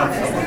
Page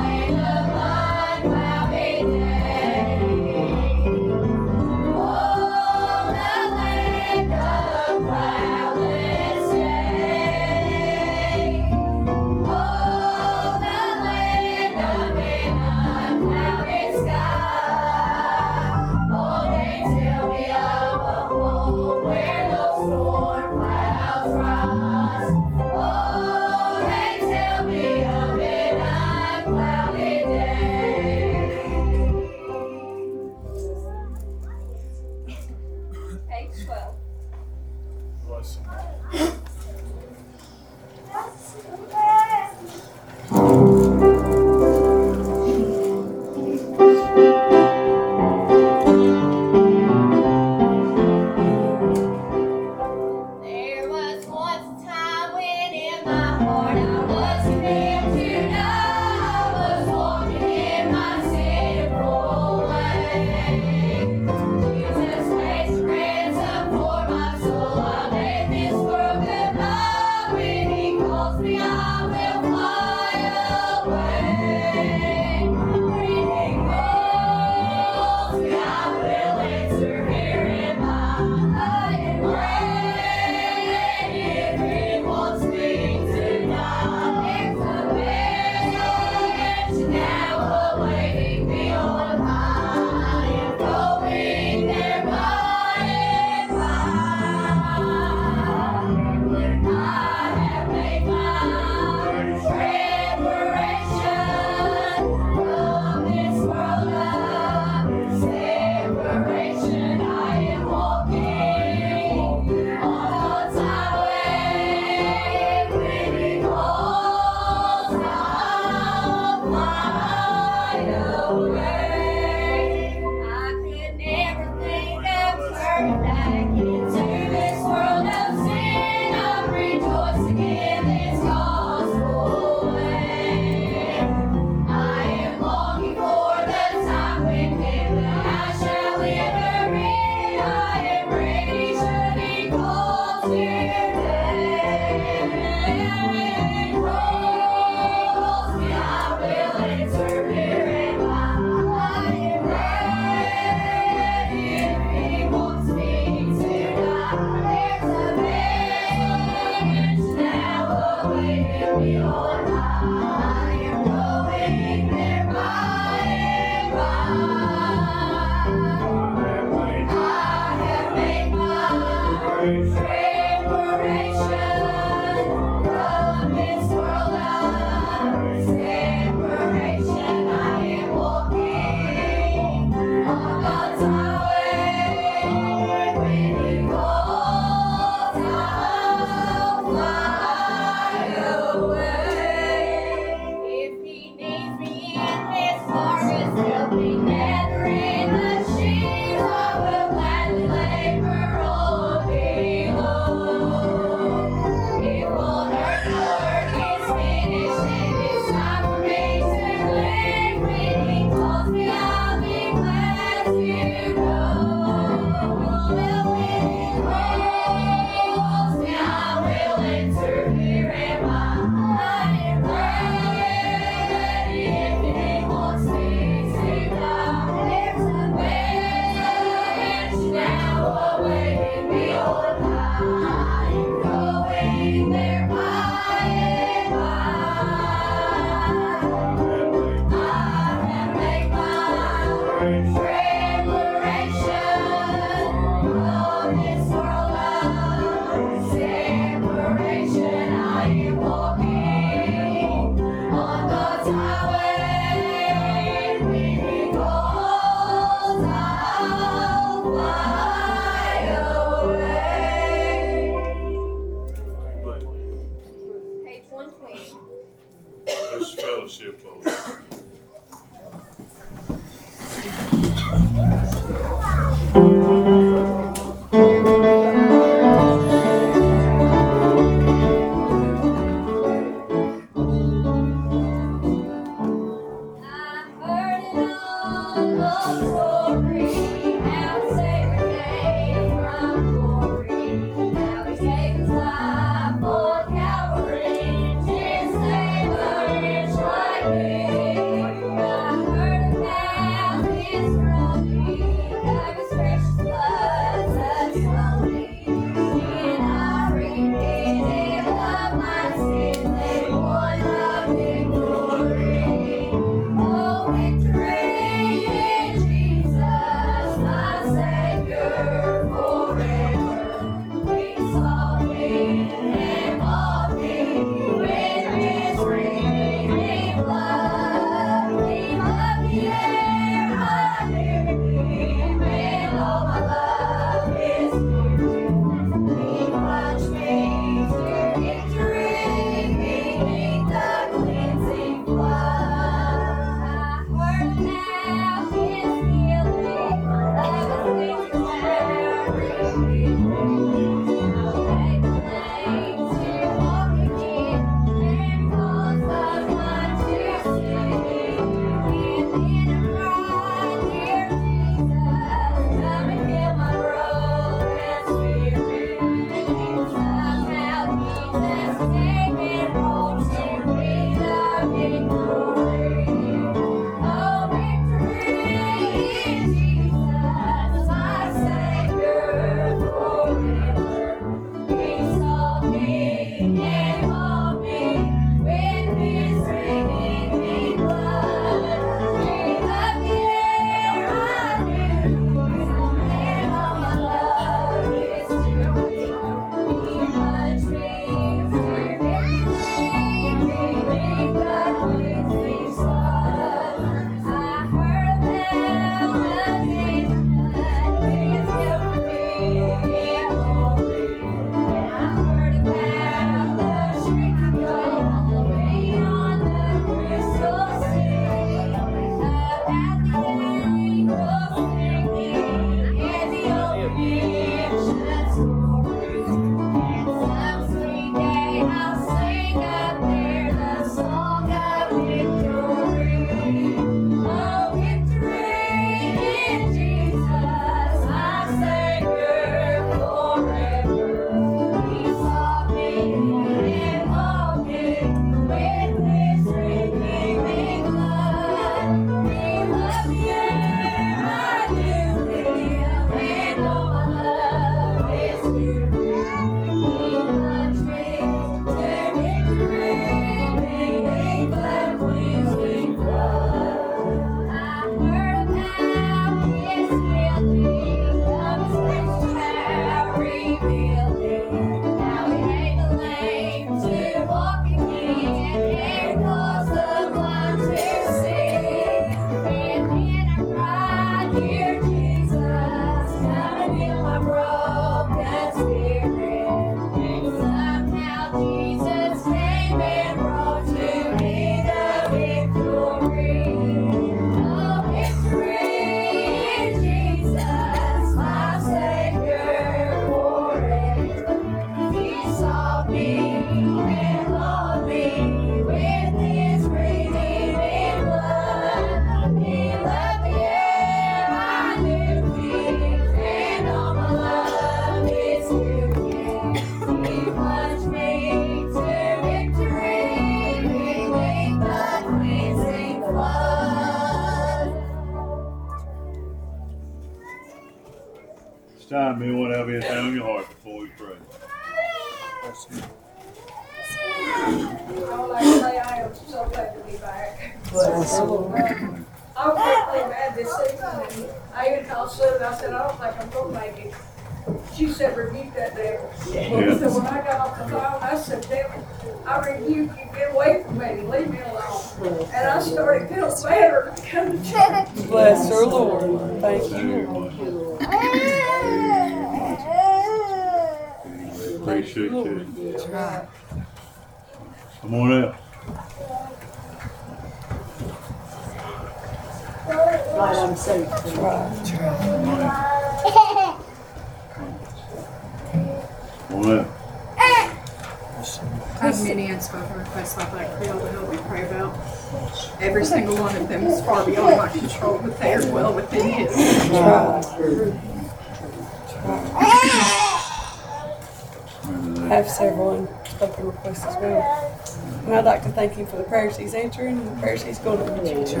thank you for the prayers he's answering and the prayers he's going to answer.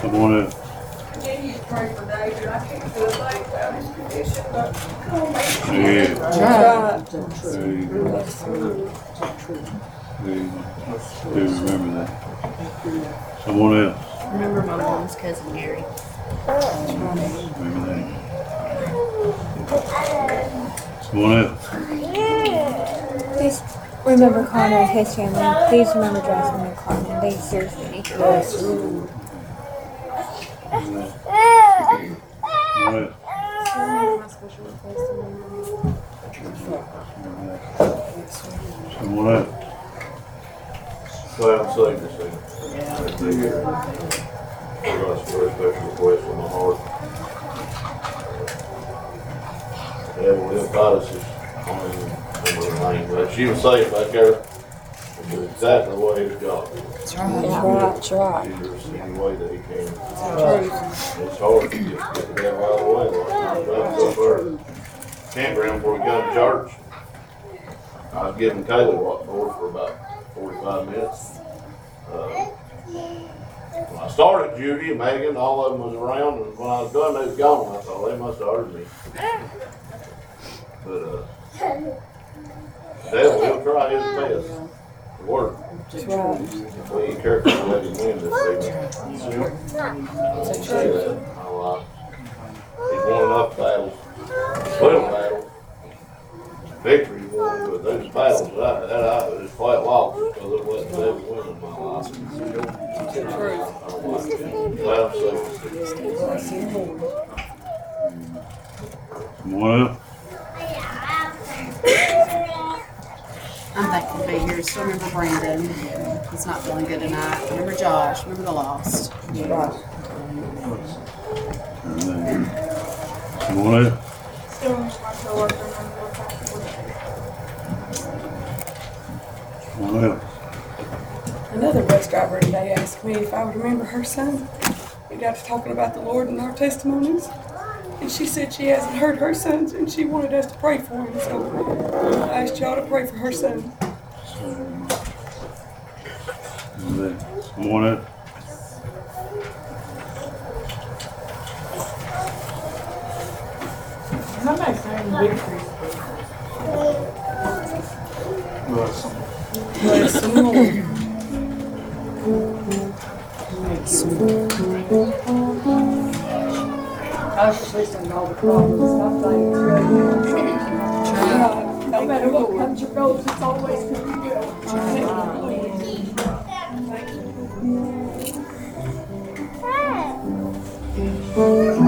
Come on out. Continue to pray for David, I can't do a thing about his condition, but come on, man. Yeah. That's right. There you go. Bless her. There you go. Do remember that. Someone else. Remember my mom's cousin Gary. Remember that. Someone else. Please remember Connor and his family. Please remember Jasmine and Connor. They seriously need your prayers. Someone else. My special request Someone else. Well, I'm saying this thing. Right there. I got some very special requests on my heart. Evelyn Titus is on, on name, but she was saying back there, it's exactly what he's got. That's right. That's right. Any way that he. Truth. It's hard to get, get the out of the way, like, drive up there, campground before we come to church. I was giving Kaylee what for for about forty-five minutes. Uh, When I started, Judy and Megan, all of them was around, and when I was done, they was gone, I thought, they must have heard me. But, uh, devil, he'll try his best to work. That's right. Well, careful to let him win this evening. I say that. I'll, uh, He's won enough battles, little battles. Victory won, but those battles that I, that I just flat lost because it wasn't devil winning my life. I don't like that. Glad I'm safe. Bless her, Lord. Someone else. I'm thankful to be here. Still remember Brandon. He's not feeling good tonight. Remember Josh. Remember the lost. For Someone else. Another bus driver today asked me if I would remember her son. We got to talking about the Lord and our testimonies. And she said she hasn't heard her sons and she wanted us to pray for him. So I asked y'all to pray for her son. Remember that. Someone else. Bless him, Lord. I was just listening to all the problems, and I'm thinking, Right. No matter what comes or goes, it's always gonna be well. Thank.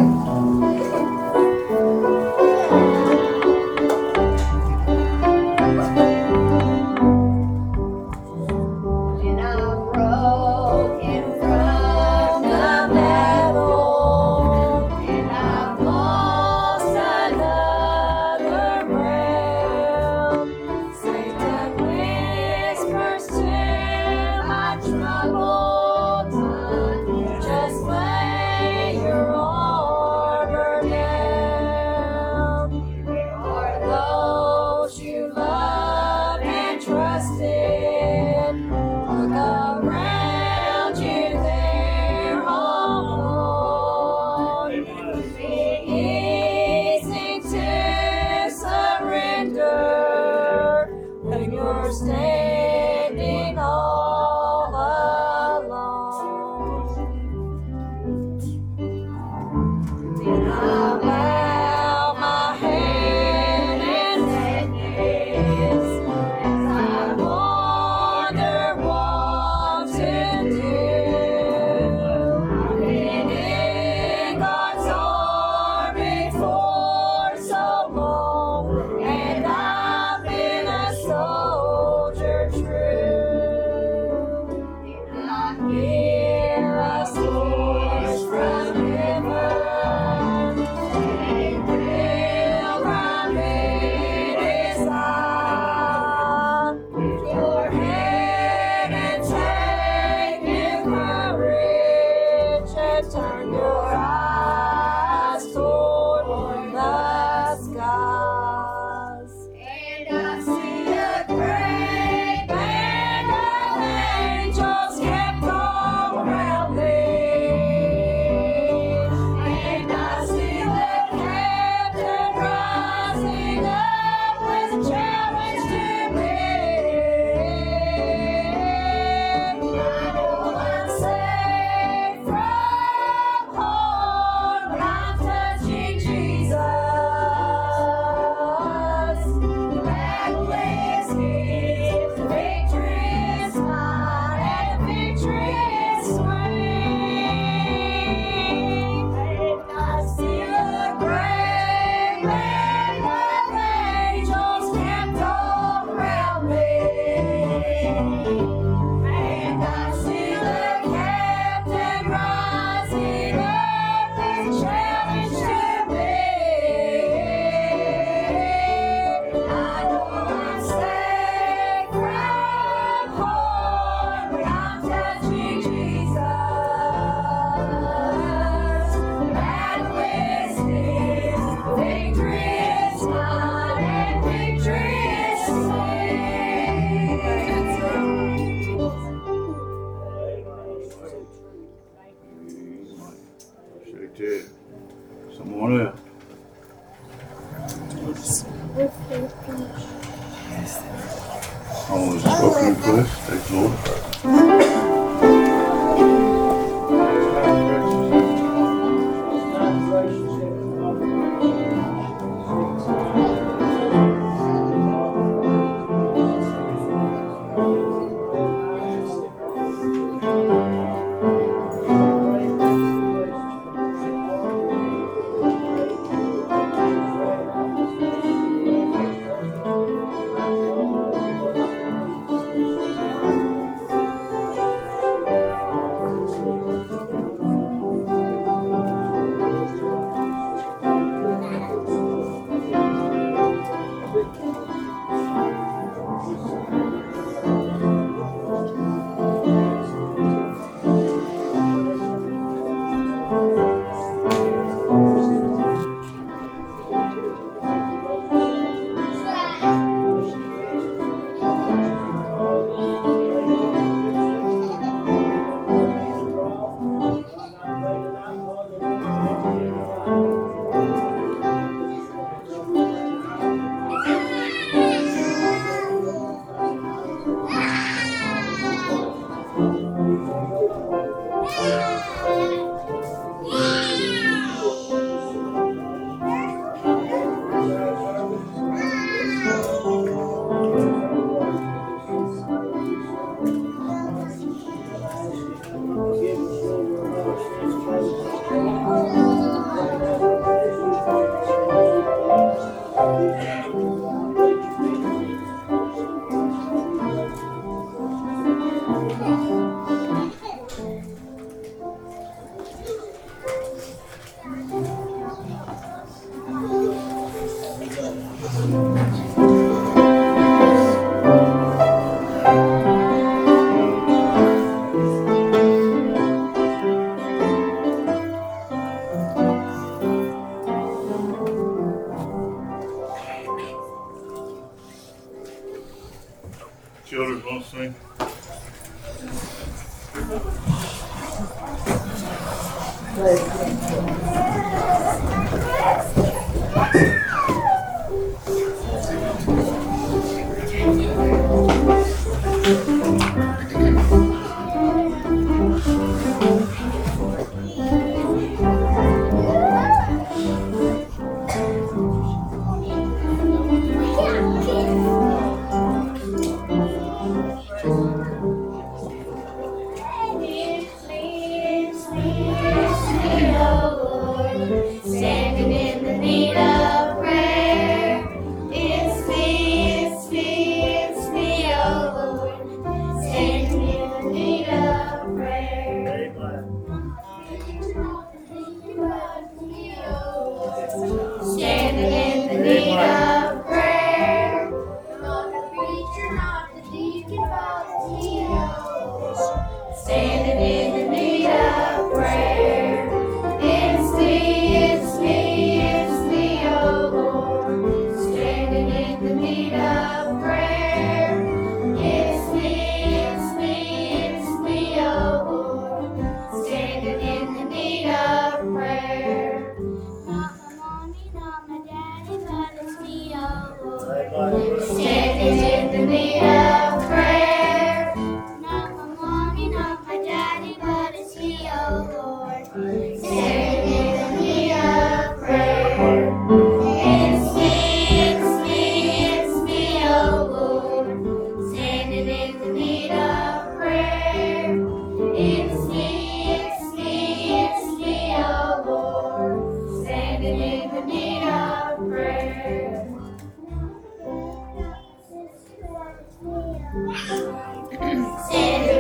Standing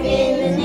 in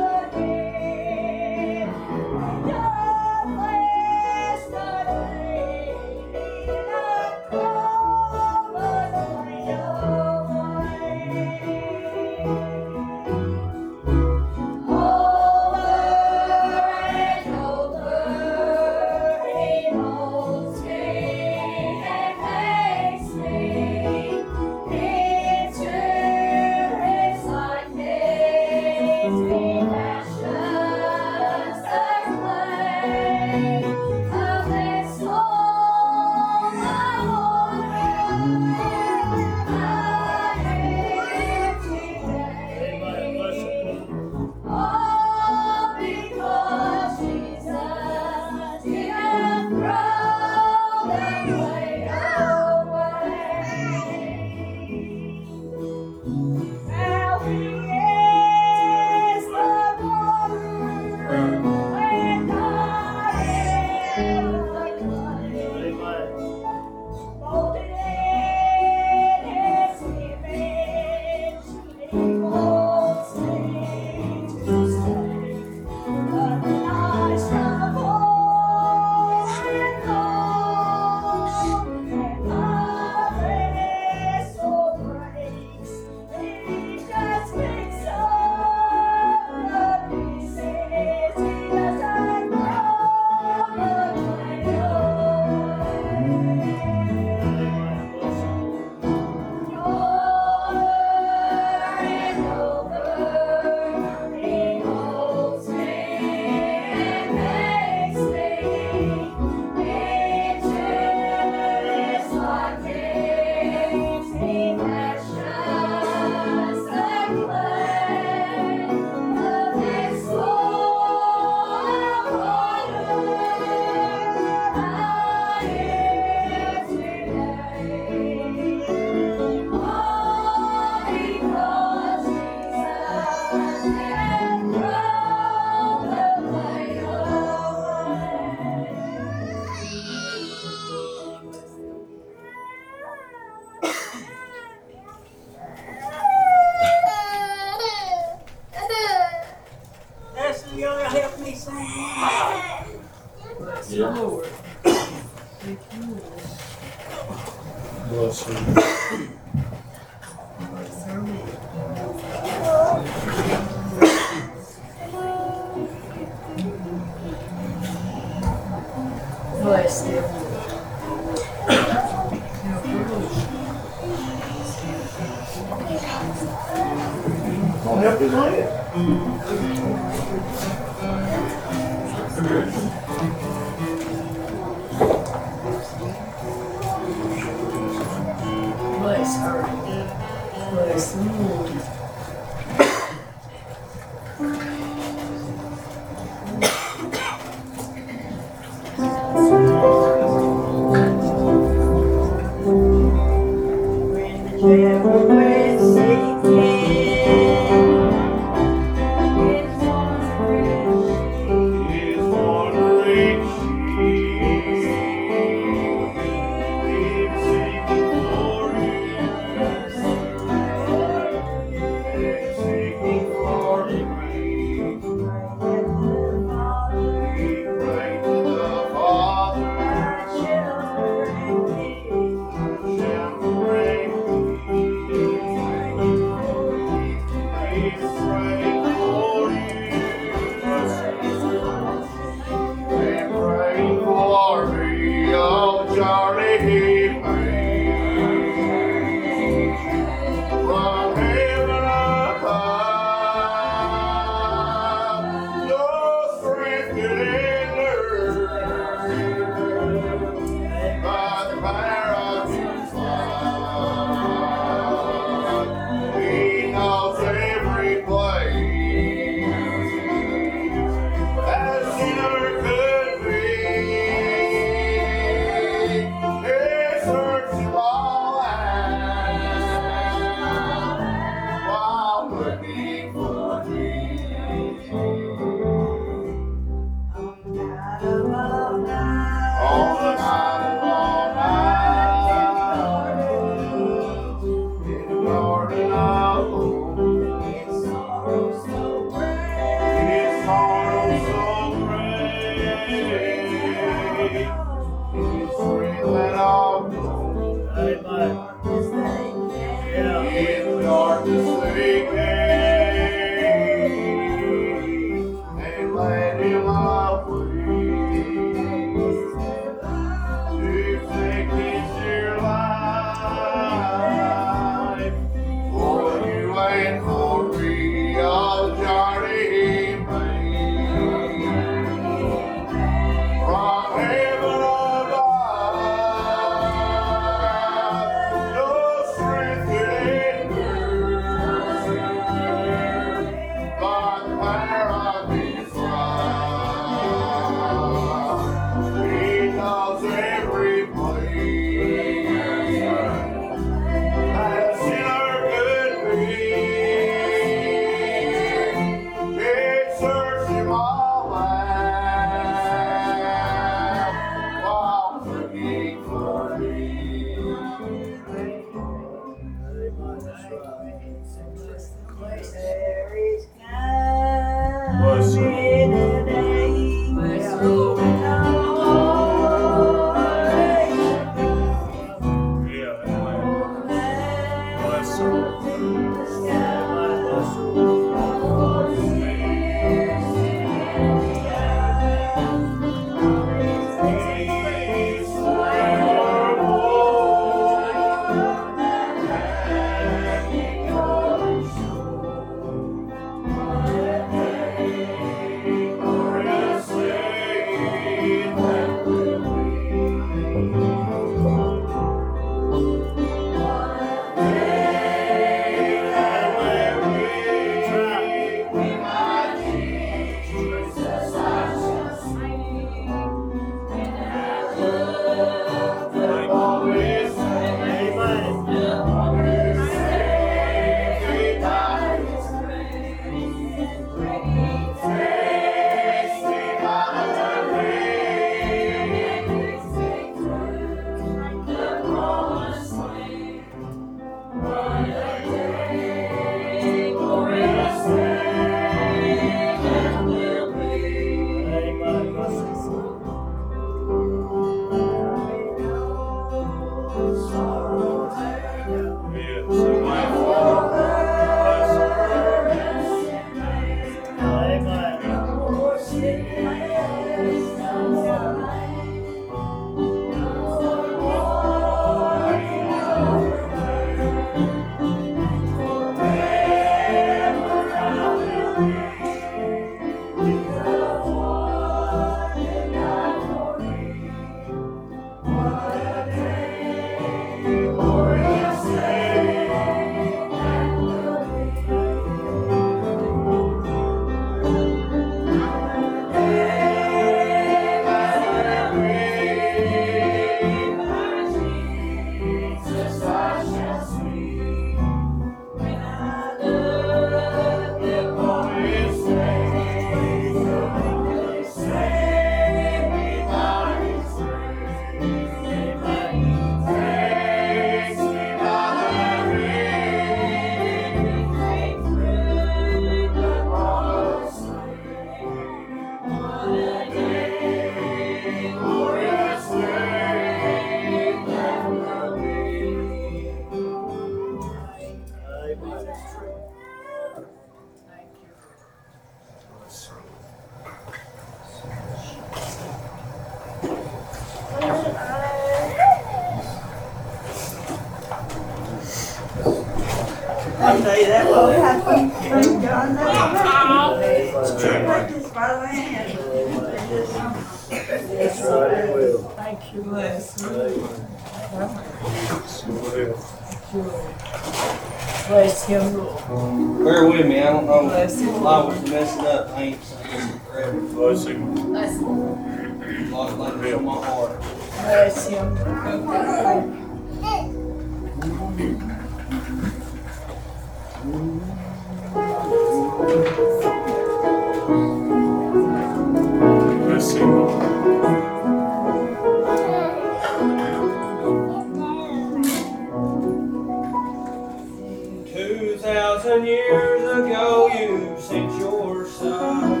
thousand years ago, you sent your son.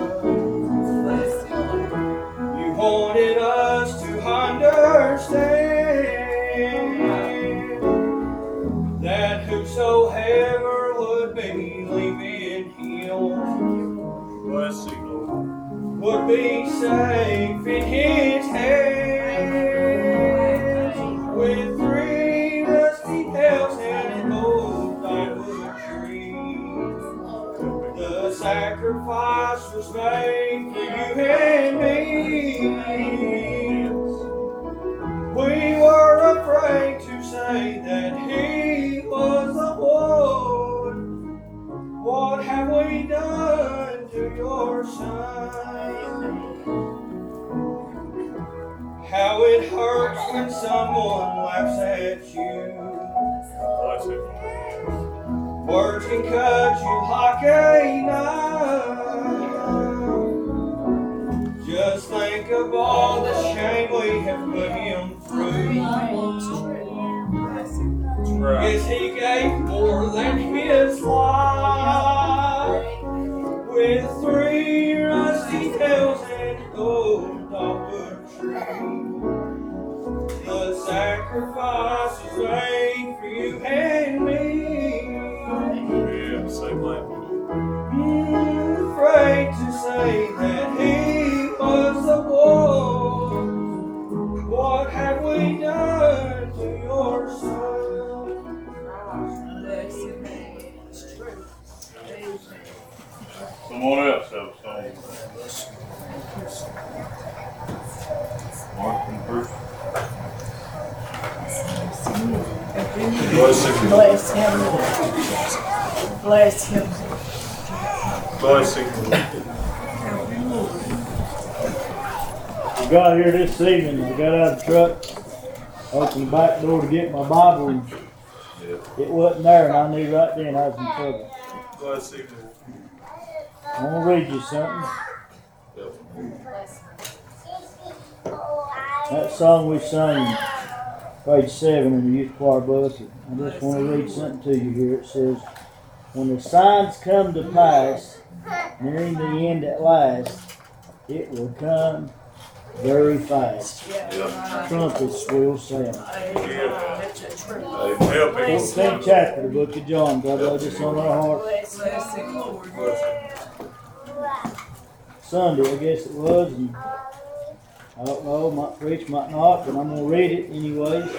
Words can cut you like a knife. Just think of all the shame we have put him through. Bless him. That's right. Yes, he gave more than his truck, opened the back door to get my Bible, and it wasn't there, and I knew right then I was in trouble. I'm gonna read you something. That song we sang, page seven in the youth choir book, I just wanna read something to you here. It says, When the signs come to pass, nearing the end at last, it will come very fast. Yeah. Trumpets will sound. Yeah. That's a truth. Fourteenth chapter, the book of John, God love this on our heart. Bless him, Lord. Sunday, I guess it was, and I don't know, might preach, might not, but I'm gonna read it anyways.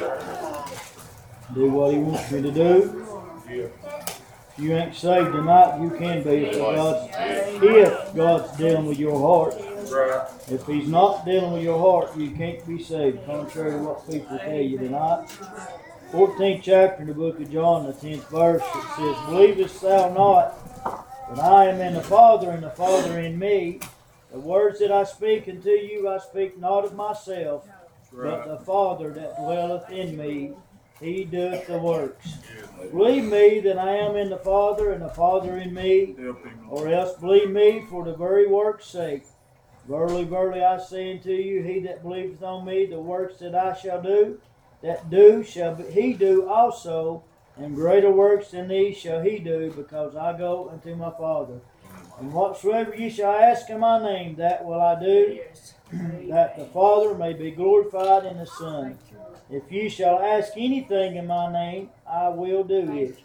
Do what he wants me to do. If you ain't saved tonight, you can be if God's, if God's dealing with your heart. Right. If he's not dealing with your heart, you can't be saved, contrary to what people tell you tonight. Fourteenth chapter in the book of John, the tenth verse, it says, Believest thou not that I am in the Father and the Father in me? The words that I speak unto you, I speak not of myself, but the Father that dwelleth in me, he doeth the works. Believe me that I am in the Father and the Father in me, or else believe me for the very work's sake. Verily, verily, I say unto you, he that believeth on me, the works that I shall do, that do shall he do also, and greater works than these shall he do, because I go unto my Father. And whatsoever ye shall ask in my name, that will I do, that the Father may be glorified in the Son. If ye shall ask anything in my name, I will do it.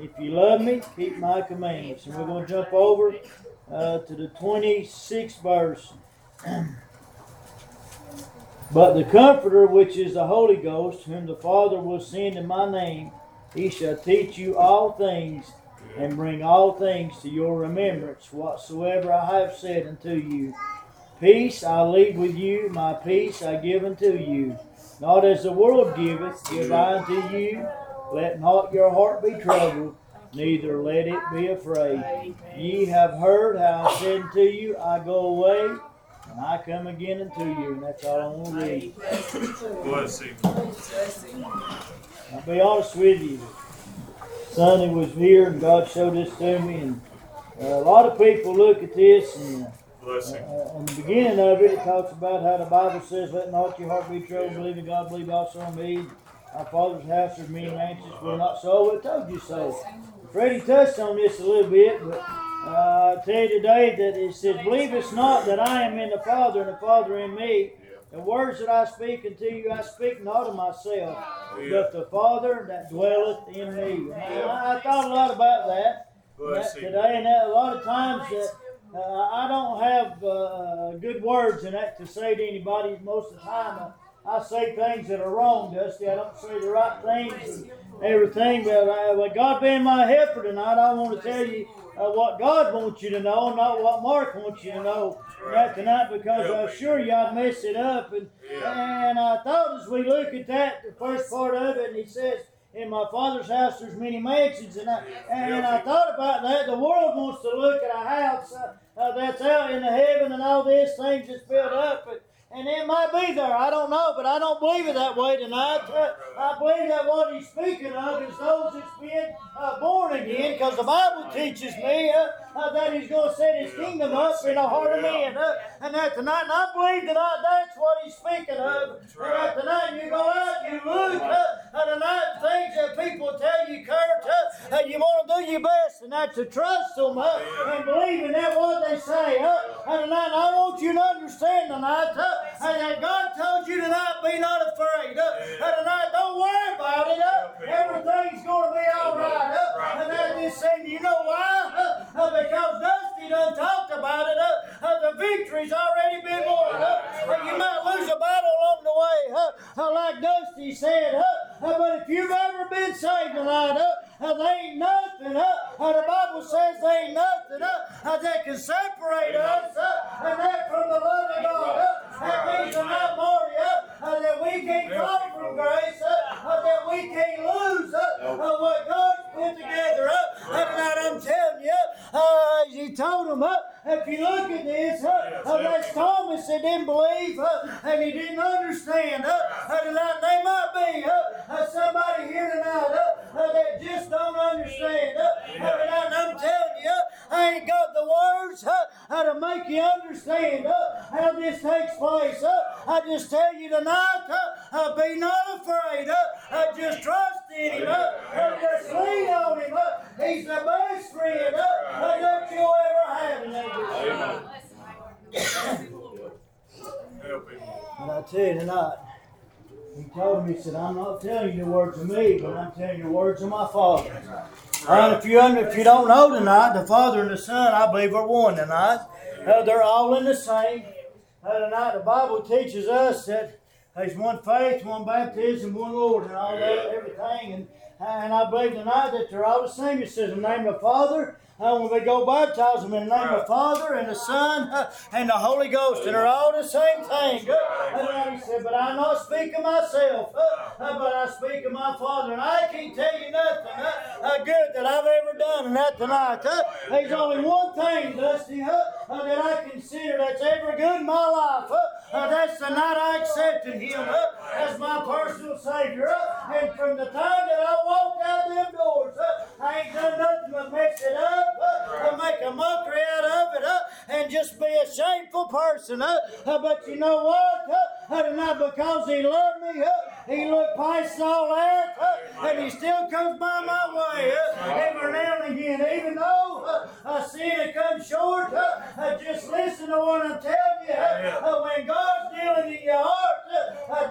If you love me, keep my commandments. And we're going to jump over uh, to the 26th verse. but the Comforter, which is the Holy Ghost, whom the Father will send in my name, he shall teach you all things, and bring all things to your remembrance whatsoever I have said unto you. Peace I leave with you, my peace I give unto you. Not as the world giveth, give I unto you. Let not your heart be troubled, neither let it be afraid. Ye have heard how I said unto you, I go away, and I come again unto you. And that's all I want to read. Bless him. I'll be honest with you. Sonny was here, and God showed this to me, and uh, a lot of people look at this and. Uh, uh, in the beginning of it, it talks about how the Bible says, "Let not your heart be troubled. Believe in God. Believe also in me. Our Father's house is many mansions. We're not so. We told you so." Freddie touched on this a little bit, but uh, I tell you today that it says, "Believe it's not that I am in the Father and the Father in me." The words that I speak unto you, I speak not of myself, but the Father that dwelleth in me. I, I thought a lot about that that today, and that a lot of times that uh, I don't have uh, good words and that to say to anybody. Most of the time, I, I say things that are wrong, Dusty. I don't say the right things and everything. But I, with God being my helper tonight, I want to tell you uh, what God wants you to know, not what Mark wants you to know right tonight, because I'm sure you I'd mess it up. And and I thought as we look at that, the first part of it, and he says in my father's house there's many mansions and I, and I thought about that the world wants to look at a house uh, uh, that's out in the heaven and all these things that's built up but, and it might be there. I don't know but I don't believe it that way tonight. Uh, I believe that what he's speaking of is those that's been uh, born again because the Bible teaches me uh, uh, that he's going to set his kingdom up in the heart of men. Uh, and that tonight and I believe tonight that's what he's speaking of. And that tonight you go out you look uh, and tonight things that people tell you Kurt uh, uh, you want to do your best and that's to trust them uh, and believe in that what they say uh, and tonight I want you to understand tonight uh, and that God told you tonight be not afraid uh, and tonight don't worry about it uh, everything's going to be all right uh, and I just saying you know why? Uh, because Dusty done talked about it. Uh, uh, the victory's already been won uh, uh, you might lose a battle along the way uh, uh, like Dusty said uh, uh, but if you've ever been saved tonight uh, there ain't nothing uh, uh, the Bible says there ain't nothing uh, uh, that can separate us uh, and that from the love of God uh, that means tonight Marty uh, that we can't fall from grace uh, that we can't lose uh, what God's put together uh, and I'm telling you. Uh, he told him uh, if you look at this uh, uh, that's Thomas that didn't believe uh, and he didn't understand uh, uh, tonight there might be uh, uh, somebody here tonight uh, uh, that just don't understand uh, uh, tonight I'm telling you I ain't got the words uh, uh, to make you understand uh, how this takes place uh, I just tell you tonight uh, uh, be not afraid uh, uh, just trust in him uh, uh, just lean on him uh, he's the best friend uh, uh, that you'll ever have And I tell you tonight, he told me, he said, I'm not telling you the words of me, but I'm telling you the words of my Father. And if you if you don't know tonight, the Father and the Son, I believe, are one tonight. Uh, they're all in the same. Uh, tonight, the Bible teaches us that there's one faith, one baptism, one Lord, and all that, everything. And and I believe tonight that they're all the same. It says in the name of the Father. Uh, when we go baptize them in the name of the Father and the Son uh, and the Holy Ghost, and they're all the same thing. Uh, and he said, But I not speak of myself, uh, uh, but I speak of my Father. And I can't tell you nothing uh, good that I've ever done in that tonight. There's only one thing, Dusty, that I consider that's ever good in my life. Uh, that's the night I accepted Him uh, as my personal Savior. Uh, and from the time that I walked out them doors, uh, I ain't done nothing but mix it up, uh, make a mockery out of it, uh, and just be a shameful person. Uh, but you know what? Uh, not because He loved me, uh, He looked past all that, uh, and He still comes by my way uh, every now and again. Even though I sin it come short, just listen to what I'm telling you. When God's dealing in your heart,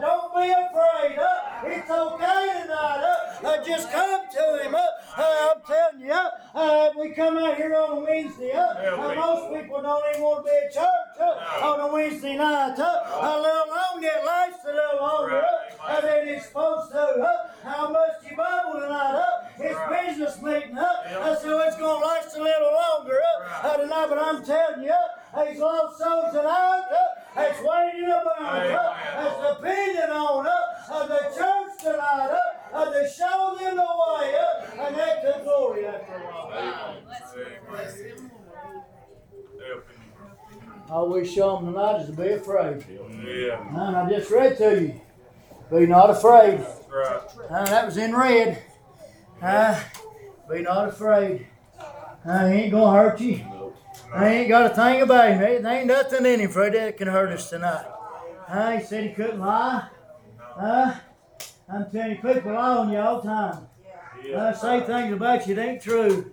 don't be afraid. Uh, it's okay tonight. Uh, uh, just come to Him. I'm telling you, uh, uh, we come out here on a Wednesday. Uh, most people don't even want to be at church on a Wednesday night. Uh, a little long, it lasts a little longer uh, than it's supposed to. Uh, how much you Bible tonight? Uh, It's business meeting, huh? I said, well, it's gonna last a little longer, huh? I don't but I'm telling you, huh? There's lost souls tonight, huh? That's waiting in the barn, huh? That's depending on, huh? Of the church tonight, huh? Of to show them the way, huh? And that to glory after a while. All we show them tonight is to be afraid. Yeah. And I just read to you. Be not afraid. Right. Uh, that was in red. Uh, be not afraid. Uh, he ain't gonna hurt you. I ain't got a thing about him. There ain't nothing in him, Fred, that can hurt us tonight. Uh, he said he couldn't lie. Uh, I'm telling you, people lie on you all the time. Uh, say things about you that ain't true.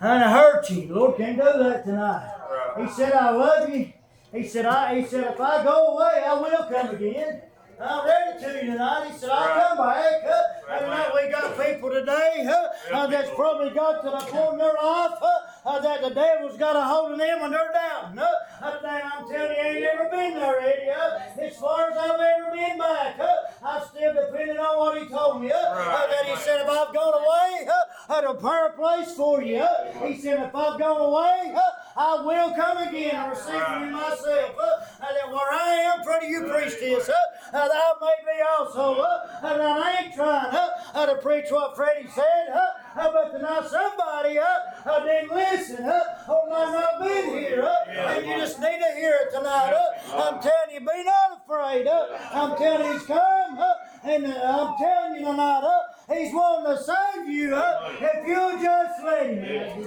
And it hurt you. The Lord can't do that tonight. He said, I love you. He said, I, he said, if I go away, I will come again. I'm ready to you tonight. He said, I'll come back. Huh? And now we got people today huh, uh, that's probably got to the point in their life huh, uh, that the devil's got a hold of them when they're down. No, Uh, and I'm telling you, I ain't never been there, Eddie. Huh? As far as I've ever been back, huh? I'm still depending on what he told me. Huh? Uh, that he said, if I've gone away, huh, I'd prepare a place for you. Huh? He said, if I've gone away, huh, I will come again and receive you myself. And that where I am, pray to you preach this. Huh? Uh, thou may be also. Huh? And I ain't trying uh, to preach what Freddie said. Uh, but tonight somebody huh, uh, didn't listen. Huh? Or might not been here. Huh? And you just need to hear it tonight. Huh? I'm telling you, be not afraid. Huh? I'm telling you, he's come. Huh? And uh, I'm telling you tonight, huh? he's wanting to save you. Huh? If you'll just let him.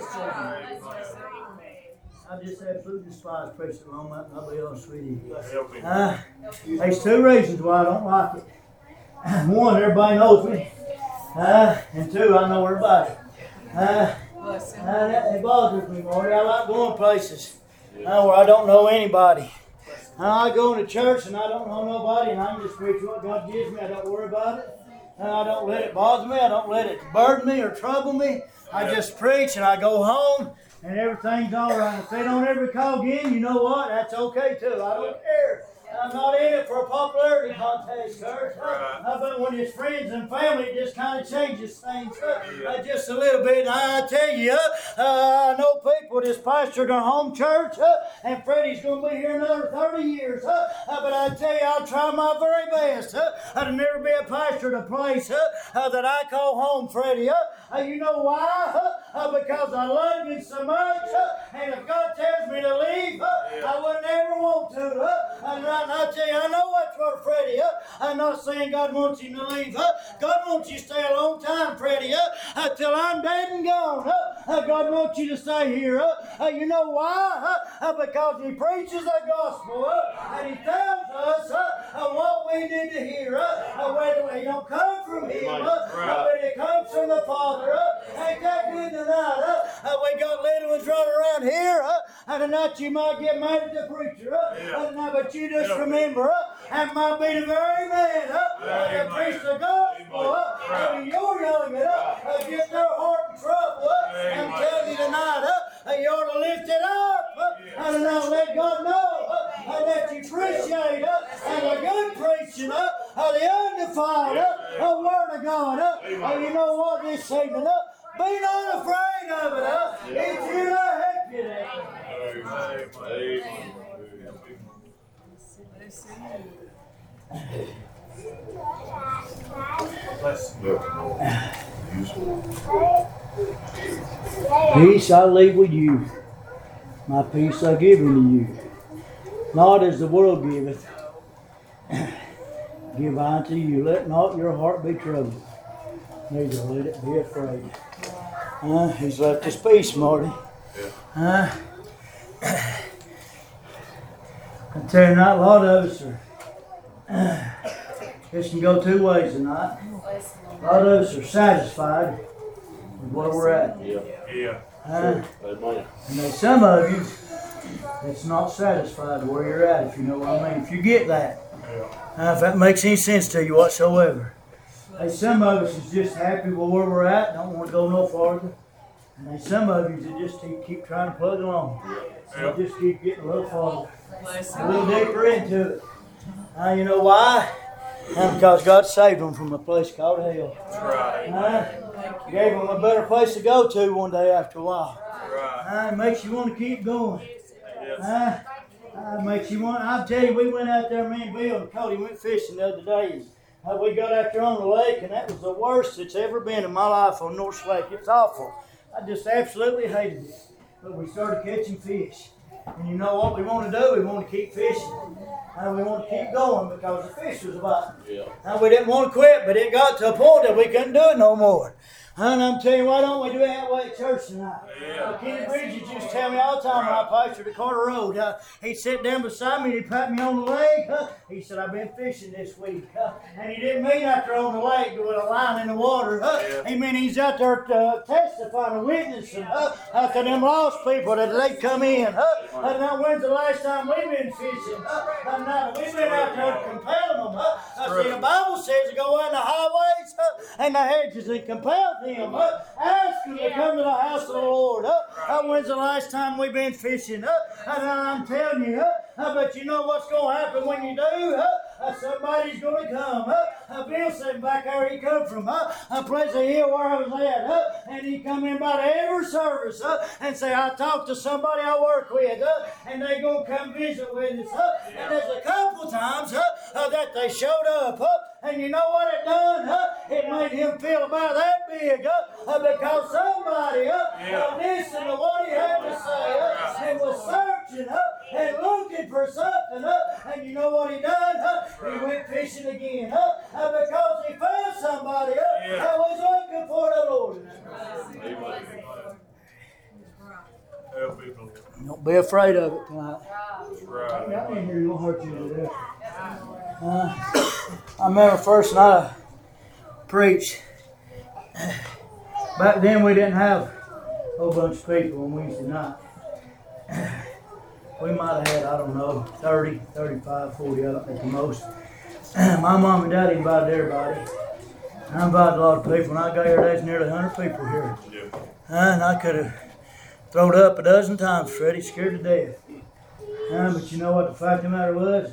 I just absolutely despise preaching along that, and I'll be honest with you. Uh, there's two reasons why I don't like it. One, everybody knows me. Uh, and two, I know everybody. Uh, uh, that, it bothers me, Marty. I like going places uh, where I don't know anybody. Uh, I go into church and I don't know nobody, and I just preach what God gives me. I don't worry about it. Uh, I don't let it bother me. I don't let it burden me or trouble me. I just preach and I go home and everything's all right. If they don't ever call again, you know what? That's okay too. I don't care. I'm not in it for a popularity contest, church. Uh, but when it's friends and family, it just kind of changes things uh, uh, just a little bit. I tell you, uh, I know people that's pastored their home church, uh, and Freddie's going to be here another 30 years. Uh, uh, but I tell you, I'll try my very best to never be a pastor at a place uh, uh, that I call home, Freddie. You know why? Uh, because I love you so much, and if God tells me to leave, uh, I would never want to. And I, I tell you, I know what's for Freddie. Uh, I'm not saying God wants him to leave. God wants you to stay a long time, Freddie, uh, until I'm dead and gone. Uh, God wants you to stay here. Uh, you know why? Because He preaches the gospel, uh, and He tells us what we need to hear. Uh, whether it don't come from Him, uh, uh, whether it comes from the Father. Uh, ain't that good tonight? Uh, uh, we got little ones running around here, and tonight you might get mad at the preacher. Now, but you just remember, that might be the very man uh, that preach the gospel. And you're young enough uh, get their heart in trouble. I'm telling you tonight, you ought to lift it up uh, and now let God know that you appreciate uh, and a good preaching uh, the undefiled uh, word of God. Uh, uh, you know what this evening? Uh, be not afraid of it. Uh, it's here to help you there. Peace I leave with you. My peace I give unto you. Not as the world giveth. Give I unto you. Let not your heart be troubled. Neither let it be afraid. Uh, he's left us peace, Marty. Yeah. Uh, I tell you, not a lot of us are. Uh, this can go two ways tonight. A lot of us are satisfied with where we're at. Yeah. Yeah. Uh, Amen. and there's some of you that's not satisfied where you're at, if you know what I mean. If you get that, uh, if that makes any sense to you whatsoever. There's some of us is just happy with where we're at, don't want to go no farther. And there's some of you that just keep, keep trying to plug along. So just keep getting a little farther, a little deeper into it. Uh, you know why? Uh, because God saved them from a place called hell. Right. Uh, Gave them a better place to go to one day after a while. Right. Uh, it makes you want to keep going. Yes. Uh, uh, makes you want. I'll tell you, we went out there, me and Bill and Cody went fishing the other day. And, uh, we got out there on the lake, and that was the worst it's ever been in my life on North Lake. It's awful. I just absolutely hated it. But we started catching fish. And you know what we want to do? We want to keep fishing. And we want to keep going because the fish was about. Yeah. And we didn't want to quit, but it got to a point that we couldn't do it no more. And I'm telling you, why don't we do it that way at church tonight? Yeah. Uh, Kenny Bridges used to tell me all the time when I pastored at Carter Road. Uh, he'd sit down beside me and he'd pat me on the leg. Uh, he said, I've been fishing this week. Uh, and he didn't mean out there on the lake with a line in the water. Yeah. He meant he's out there uh, testifying and witnessing uh, uh, to them lost people that they come in. Uh, now, when's the last time we've been fishing? Uh, now, we've been out there compelling them. Uh, uh, see, the Bible says to go out in the highways uh, and the hedges and compel them. Uh, ask them to come to the house of the Lord. Uh, uh, when's the last time we've been fishing? Uh, and I'm telling you, uh, uh, but you know what's going to happen when you do? Uh, uh, somebody's going to come. Uh, uh, Bill said back there he come from uh, a place of hill where I was at. Uh, and he come in about every service uh, and say, I talked to somebody I work with. Uh, and they going to come visit with us. Uh, and there's a couple times uh, uh, that they showed up. Uh, and you know what it done? Uh, it made him feel about that big. Uh, uh, because somebody uh, uh, listened to what he had to say uh, and was searching uh, and looking for something. Uh, and you know what he done? Uh, he went fishing again. Uh, uh, because he found somebody uh, Yeah. that was looking for the Lord. Help people. Don't be afraid of it tonight. That's right. Nothing in here will hurt you to death. Uh, I remember first night I preached. Back then we didn't have a whole bunch of people on Wednesday night. We might have had, I don't know, 30, 35, 40 of them at the most. My mom and daddy invited everybody. I invited a lot of people. When I got here, there's nearly 100 people here. Yeah. And I could have thrown up a dozen times, Freddie, scared to death. Uh, but you know what the fact of the matter was?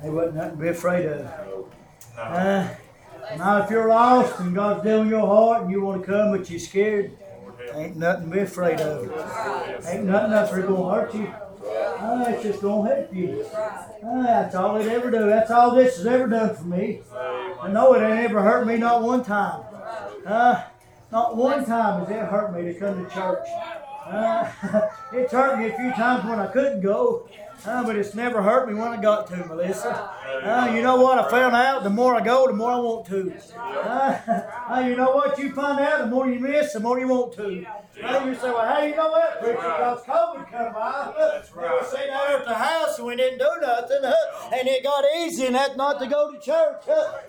There wasn't nothing to be afraid of. Uh, now, if you're lost and God's dealing your heart and you want to come but you're scared, ain't nothing to be afraid of. Ain't nothing that's going to hurt you. Uh, it's just to help you. Uh, that's all it ever do. That's all this has ever done for me. I know it ain't ever hurt me not one time. Uh, not one time has it hurt me to come to church. Uh, it's hurt me a few times when I couldn't go, uh, but it's never hurt me when I got to, Melissa. Uh, you know what? I found out the more I go, the more I want to. Uh, you know what? You find out the more you miss, the more you want to. Uh, you say, well, how you know that, preacher? Because COVID come by. That's We were right. sitting there at the house and we didn't do nothing, and it got easy and not to go to church.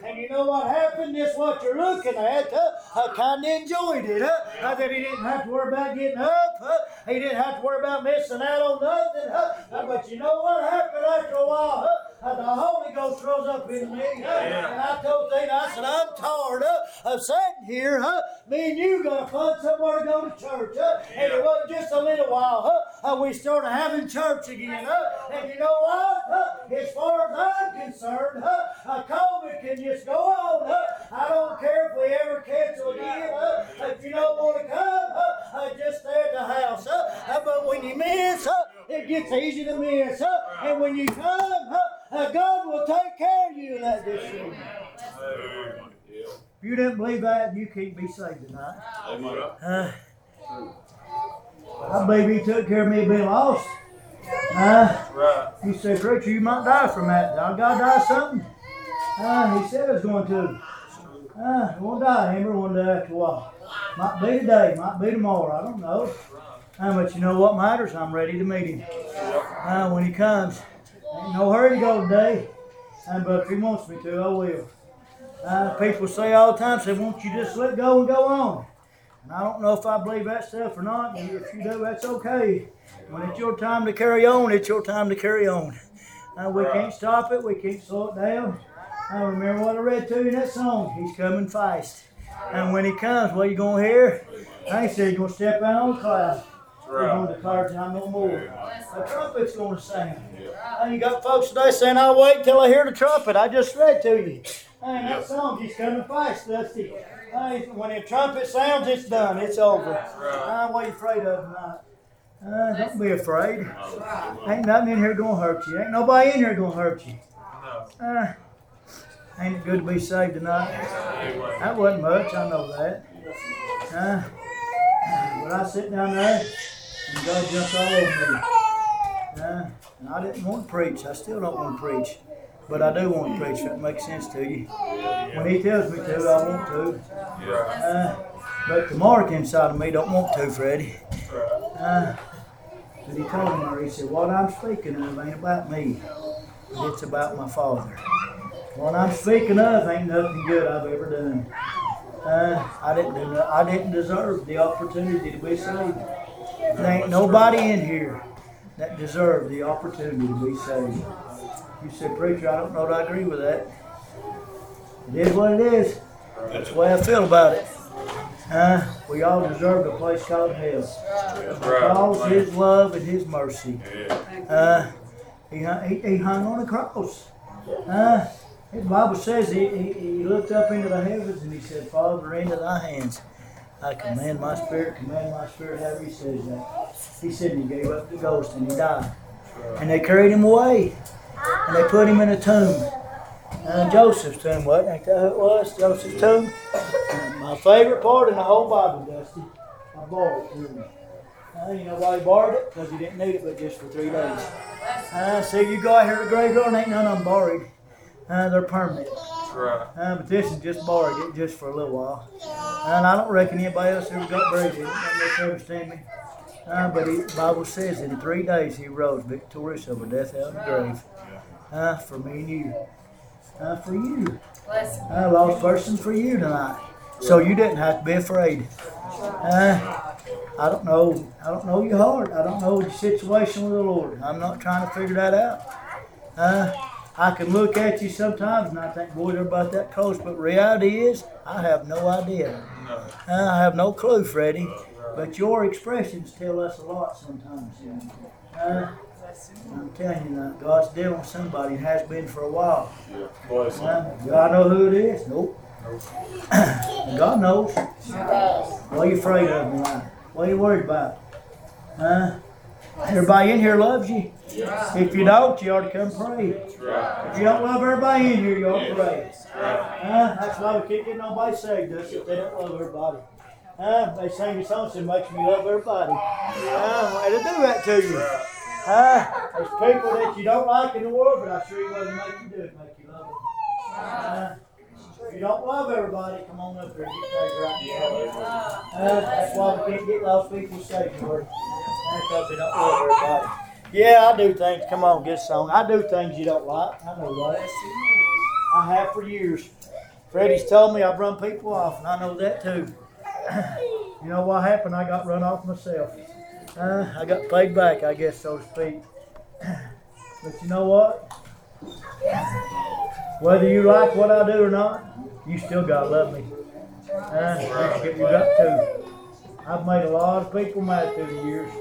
and you know what happened? This what you're looking at. I kind of enjoyed it. Uh, that he didn't have to worry about getting up. He didn't have to worry about missing out on nothing. But you know what happened after a while? The Holy Ghost rose up in me. Yeah. And I told Dana, I said, I'm tired uh, of sitting here. Huh? Me and you got to find somewhere to go to church. Huh? And it wasn't just a little while. Huh? Uh, we started having church again. Huh? And you know what? Huh? As far as I'm concerned, huh? uh, COVID can just go on. Huh? I don't care if we ever cancel again. Huh? If you don't want to come, huh? uh, just stay at the house. Huh? Uh, but when you miss, huh? It gets easy to miss. Huh? And when you come, huh? uh, God will take care of you in that decision. If you didn't believe that, you can't be saved tonight. Uh, I believe he took care of me being lost. Uh, Right. he said, Preacher, you might die from that. Did God die of something? Uh, he said I was going to. Uh, won't die, Amber, one day after a while. Might be today, might be tomorrow, I don't know. Uh, but you know what matters? I'm ready to meet him. When he comes, ain't no hurry to go today. But if he wants me to, I will. People say all the time, say, won't you just let go and go on? And I don't know if I believe that stuff or not. And if you do, that's okay. When it's your time to carry on, it's your time to carry on. Uh, we can't stop it. We can't slow it down. I remember what I read to you in that song. He's coming fast. And when he comes, what you going to hear? I said you're going to step out on the cloud. We're going to declare time no more. The trumpet's going to sound. And you got folks today saying, I'll wait till I hear the trumpet. I just read to you. And that song, he's coming fast, Dusty. Hey, when the trumpet sounds, it's done. It's over. Uh, what are you afraid of tonight? Uh, don't be afraid. Ain't nothing in here gonna hurt you. Ain't nobody in here gonna hurt you. Uh, ain't it good to be saved tonight? That wasn't much, I know that. Uh, but I sit down there and God jumped all over me. Uh, and I didn't want to preach. I still don't want to preach. But I do want to preach, if that makes sense to you. When he tells me to, I want to. Uh, but the mark inside of me don't want to, Freddie. Uh, but he told me, he said, what I'm speaking of ain't about me. It's about my Father. What I'm speaking of ain't nothing good I've ever done. Uh, I didn't do I didn't deserve the opportunity to be saved. There ain't nobody in here that deserved the opportunity to be saved. You said, preacher, I don't know that I agree with that. It is what it is. That's the way I feel about it. Uh, we all deserve a place called hell. Because His love and His mercy. Uh, he, hung- he, he hung on the cross. Uh, the Bible says he, he, he looked up into the heavens and he said, Father, into thy hands. I command my spirit, command my spirit, however he says that. He said he gave up the ghost and he died. And they carried him away. And they put him in a tomb. Uh, Joseph's tomb, what? Ain't that it was? Joseph's tomb? My favorite part in the whole Bible, Dusty. I borrowed it from him. You know why he borrowed it? Because he didn't need it but just for three days. Uh, see, you go out here to the graveyard and ain't none of them borrowed. Uh, they're permanent. That's Right. Uh, but this is just borrowed it just for a little while. And I don't reckon anybody else ever got buried in it. Don't they understand me? Uh, but he, the Bible says in three days he rose victorious over death, hell, and the grave. Uh, for me and you. Uh, for you. Uh, lost person for you tonight. So you didn't have to be afraid. Uh, I don't know. I don't know your heart. I don't know your situation with the Lord. I'm not trying to figure that out. Uh, I can look at you sometimes and I think, boy, they're about that close. But reality is, I have no idea. Uh, I have no clue, Freddie. But your expressions tell us a lot sometimes. Uh, I'm telling you now, God's dealing with somebody and has been for a while. Bless him. Uh, do I know who it is? Nope. God knows. What are you afraid of man? What are you worried about? Huh? Everybody in here loves you. If you don't, you ought to come pray. If you don't love everybody in here, you ought to pray. Huh? That's why we can't get nobody saved us if they don't love everybody. Huh? They sing a song that makes me love everybody. Huh? It'll do that to you. Huh? There's people that you don't like in the world, but I sure you wasn't make you do it, make you love them. Uh, if you don't love everybody, come on up here and get prayed right now. Uh, that's why we can't get lost people saved, Lord. That's because they don't love everybody. Yeah, I do things. Come on, get a song. I do things you don't like. I know that. I have for years. Freddie's told me I've run people off, and I know that too. you know what happened? I got run off myself. Uh, I got paid back, I guess, so to speak. But you know what? Whether you like what I do or not, you still gotta love me. Uh, you got to. I've made a lot of people mad through the years.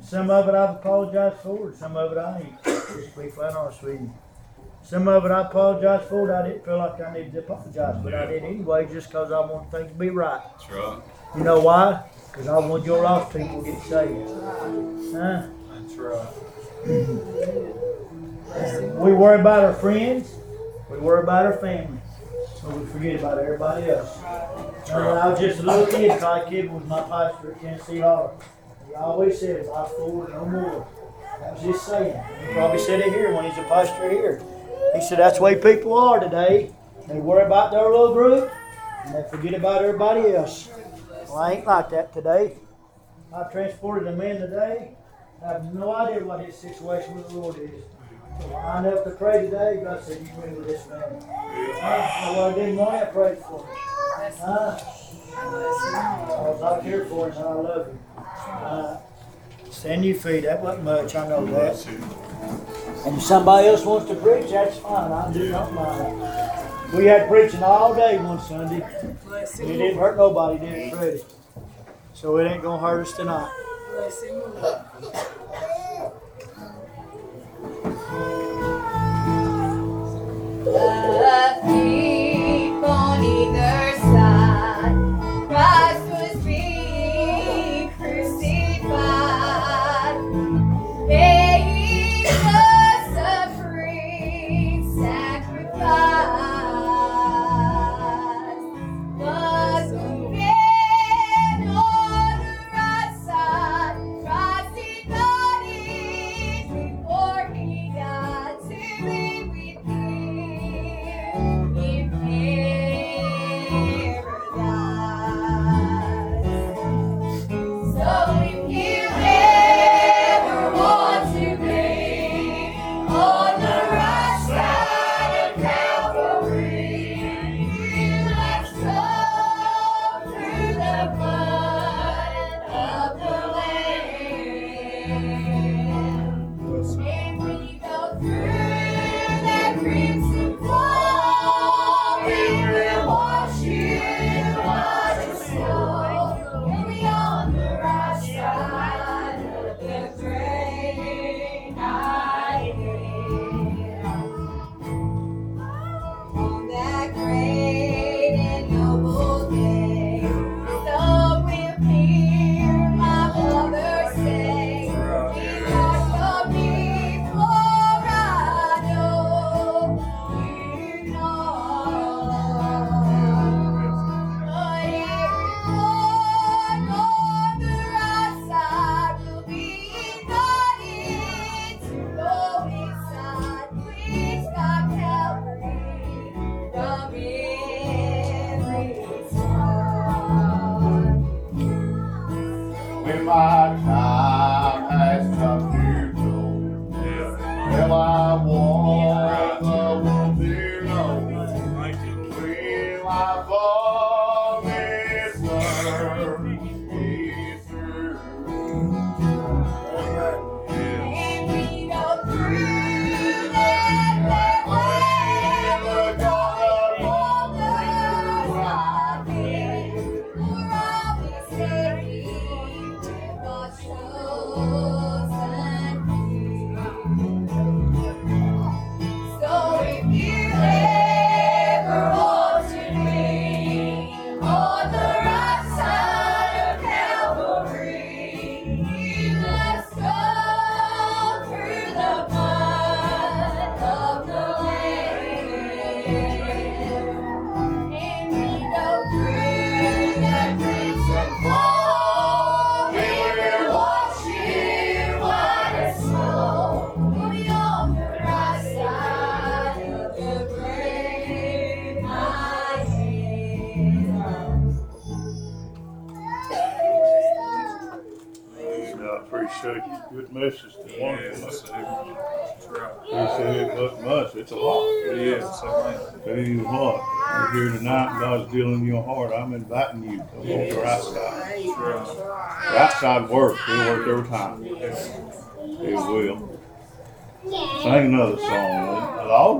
Some of it I've apologized for, some of it I ain't. Just to be flat honest with you. Some of it I apologize for, I didn't feel like I needed to apologize, but I did anyway, just because I want things to be right. That's right. You know why? Because I want your lost people to get saved. Huh? That's right. We worry about our friends, we worry about our family, but we forget about everybody else. When I was just a little kid, Ty Kid was my pastor at Tennessee Hall. He always said, "I forward no more." That was his saying. He probably said it here when he's a pastor here. He said that's the way people are today. They worry about their little group and they forget about everybody else. Well, I ain't like that today. I transported a man today. I have no idea what his situation with the Lord is. I enough to pray today. God said, You win with this man. Uh, well, I didn't want to pray for him. Uh, I was not here for him, and I love him. Uh, stand your feet. That wasn't much. I know that. And if somebody else wants to preach, that's fine. I do not mind. We had preaching all day one Sunday. It didn't hurt nobody, did it, Freddie? So it ain't gonna hurt us tonight. Uh...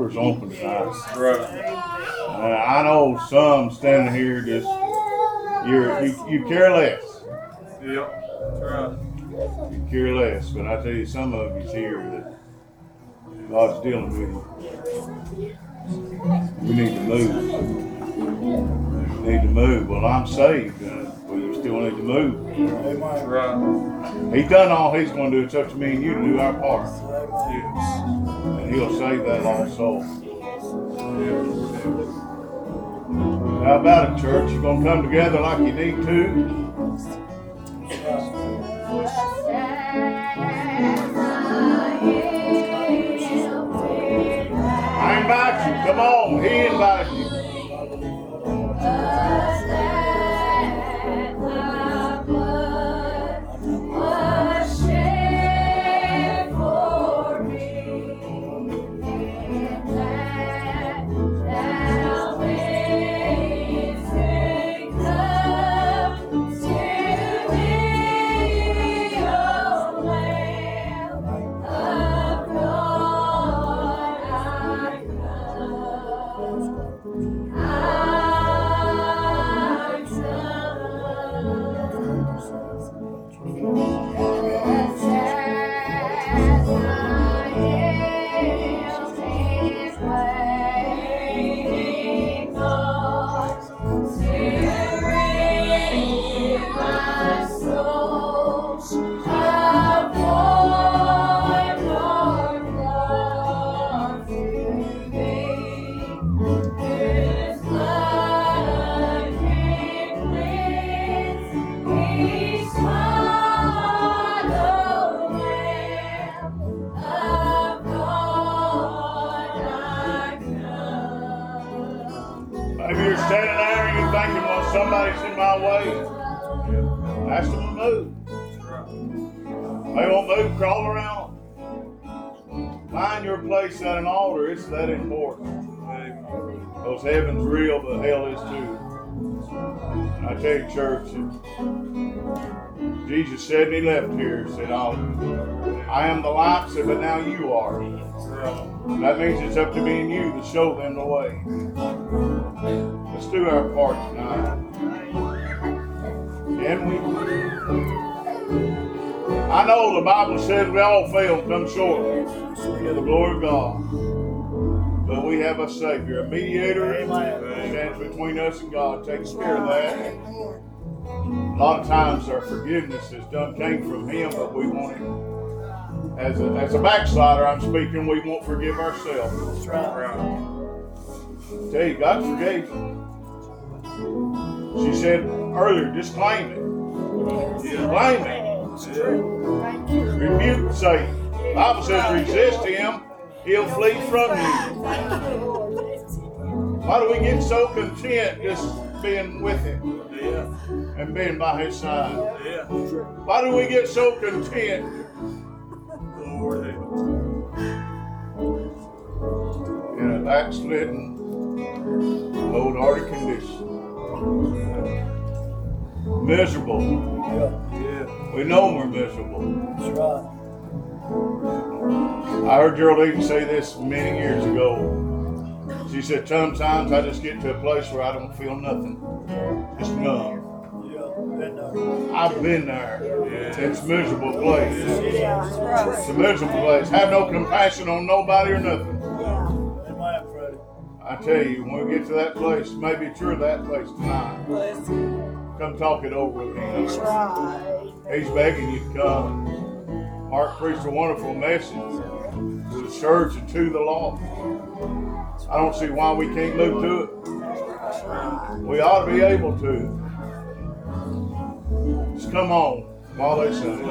doors open tonight. Right. And I know some standing here just you're, you you care less. Yep. Right. You care less, but I tell you, some of you's here that God's dealing with you. We need to move. We need to move. Well, I'm saved. Uh, well, you still need to move. Amen. Right. He done all he's going to do. It's up to me and you to do our part. Yes. And he'll save that lost soul. Yes. How about it, church? You're going to come together like you need to. I invite you. Come on. He invites you. I tell you, church, Jesus said he left here, said, I'll, I am the light, said, but now you are. That means it's up to me and you to show them the way. Let's do our part tonight. Can we I know the Bible says we all fail and come short To the glory of God. But we have a Savior, a mediator that stands between us and God, takes care of that. A lot of times our forgiveness is done came from Him, but we want Him. As a, as a backslider, I'm speaking, we won't forgive ourselves. That's right. Tell you, God forgave you. She said earlier, just claim it. Claim it. Rebuke Satan. The Bible says resist him, he'll flee from you. Why do we get so content just being with him and being by his side? Why do we get so content in a backslidden, cold-hearted condition? Miserable. Yeah. We know we're miserable. That's right. I heard Geraldine say this many years ago. She said, sometimes I just get to a place where I don't feel nothing. Just numb. Yeah. I've been there. It's a miserable place. Yeah. It's a miserable place. Have no compassion on nobody or nothing. Yeah. Amen, Freddie. I tell you, when we get to that place, maybe it's you're that place tonight. Come talk it over with him. He's begging you to come. Mark preached a wonderful message to the church and to the lost. I don't see why we can't move to it. We ought to be able to. Just come on while they sing.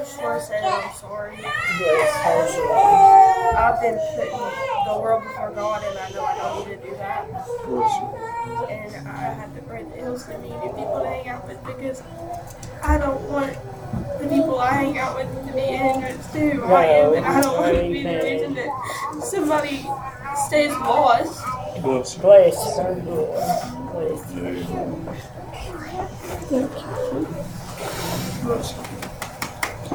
Just want to say that I'm sorry. I've been putting the world before God, and I know I don't need to do that. And I have to pray that He'll send me new people to hang out with because I don't want the people I hang out with to be ignorant to who I am, and I don't want to be the reason that somebody stays lost. Bless her. Bless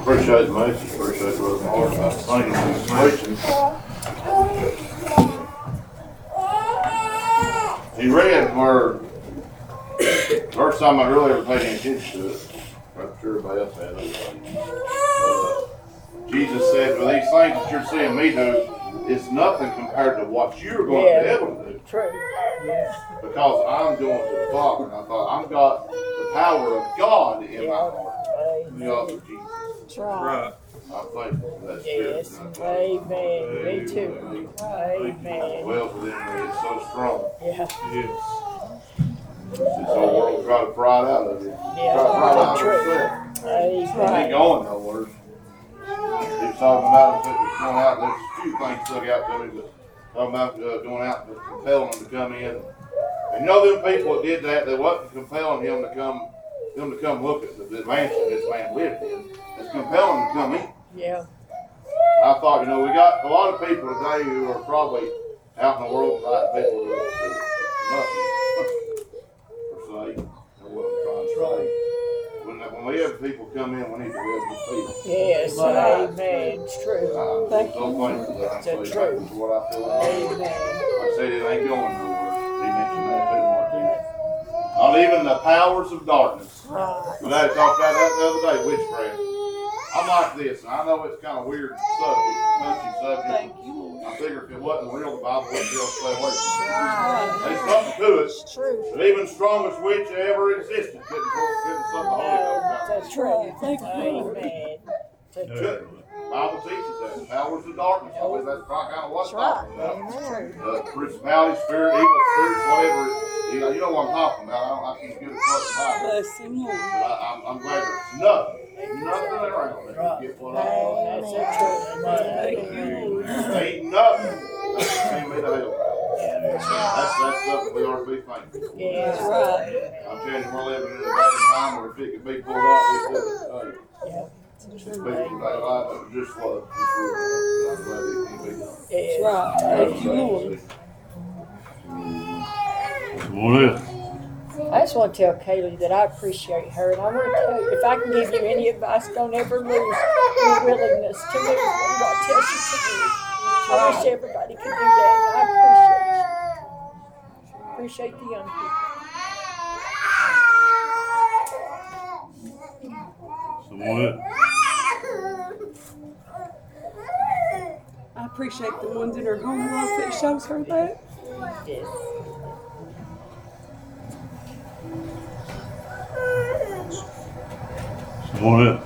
Appreciate the message, appreciate Brother Mark, I think it's a where, first time I really ever paid any attention to it, I'm sure everybody else had it. Uh, Jesus said, well, these things that you're seeing me do is nothing compared to what you're going to be able to do. True. Yeah. Because I'm going to the Father, and I thought, I've got the power of God in my heart. Because of Jesus. That's right. I'm thankful for that spirit. Yes. Amen. Me too. Amen. Well within me, it's so strong. Yeah. Yes. This whole world try to pry it out of you. Yeah. Try to pry it out of True. yourself. It ain't Amen. going nowhere. He was talking about it, going out, there's a few things stuck out to me, but talking about uh, going out and compelling them to come in. And you know them people that did that, they wasn't compelling him to come, them to come look at the, the mansion this man lived in. It's compelling them to come in. Yeah. I thought, you know, we got a lot of people today who are probably out in the world inviting people to, to nothing. per se. That's what I'm trying to say. When, when we have people come in, we need to be able to feel. Yes. Amen. It's true. I'm Thank so you. thankful that I'm That's so true. thankful for what I feel. Like Amen. I said it ain't going nowhere. He mentioned that too, Martin. Not even the powers of darkness. Right. But I talked about that the other day, witchcraft. I'm like this, and I know it's kind of weird subject, touchy subject. Thank you, I figure if it wasn't real, the Bible wouldn't tell us to stay away from it. Right. There's something to it. It's true. But even strongest witch that ever existed couldn't couldn't suck the Holy Ghost out. That's true. Thank you. Amen. That's true. Couldn't. Bible teaches that. Powers of darkness. I believe that's kind of what it's talking about. Uh, principality, spirit, evil, spirits, whatever. You know, you know what I'm talking about. I don't like to get a fuck about it. bless him, Lord. But I, I'm, I'm glad there's nothing, nothing around that can get what I'm talking That's the truth. Thank you, Lord. about. Ain't nothing that can me to hell. That's, that's something we ought to be thankful for. Yes. Right. I'm telling you, we're living in a day and time where if it could be pulled out, it would. Yeah. What? I just want to tell Kaylee that I appreciate her, and I want to tell you if I can give you any advice, don't ever lose your willingness to move when God tells you to move. I wish everybody could do that. I appreciate you. Appreciate the young people. What? I appreciate the ones in her home life that shows her that. Yes. What?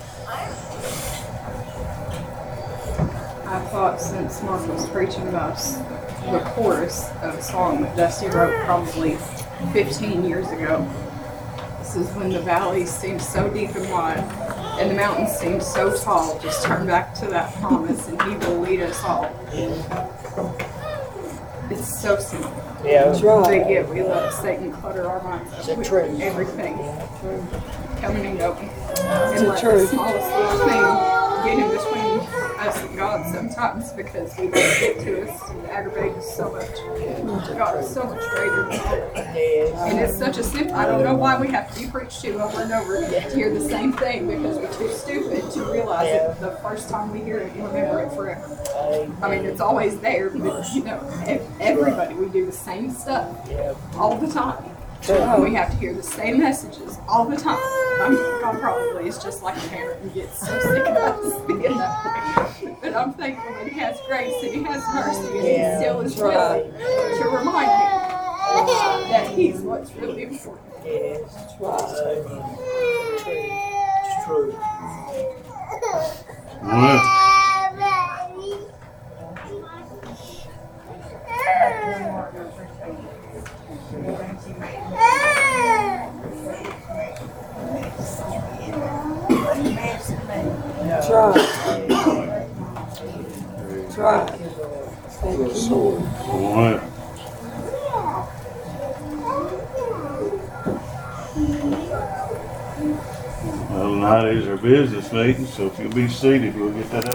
I thought since Mark was preaching about the chorus of a song that Dusty wrote probably 15 years ago. This is when the valleys seem so deep and wide and the mountains seem so tall. Just turn back to that promise and He will lead us all. It's so simple. Yeah. That's right. But yet we let Satan clutter our minds up with truth. everything coming and going. It's And the let the smallest little thing get in between us and God sometimes because we it get to us and aggravate us so much. God is so much greater than. And it's such a simple, I don't know why we have to be preached to over and over to hear the same thing because we're too stupid to realize it the first time we hear it and remember it forever. I mean, it's always there, but you know, everybody, we do the same stuff all the time. And oh, we have to hear the same messages all the time. I'm God probably is just like a parent and gets so sick of us being that way. But I'm thankful that He has grace and He has mercy and Yeah, He still is that's right. willing to remind me that He's what's really important. Yes. That's right. True. It's true. What? That's right. Right. Thank you, Lord. What? Well, tonight is our business meeting, so if you'll be seated, we'll get that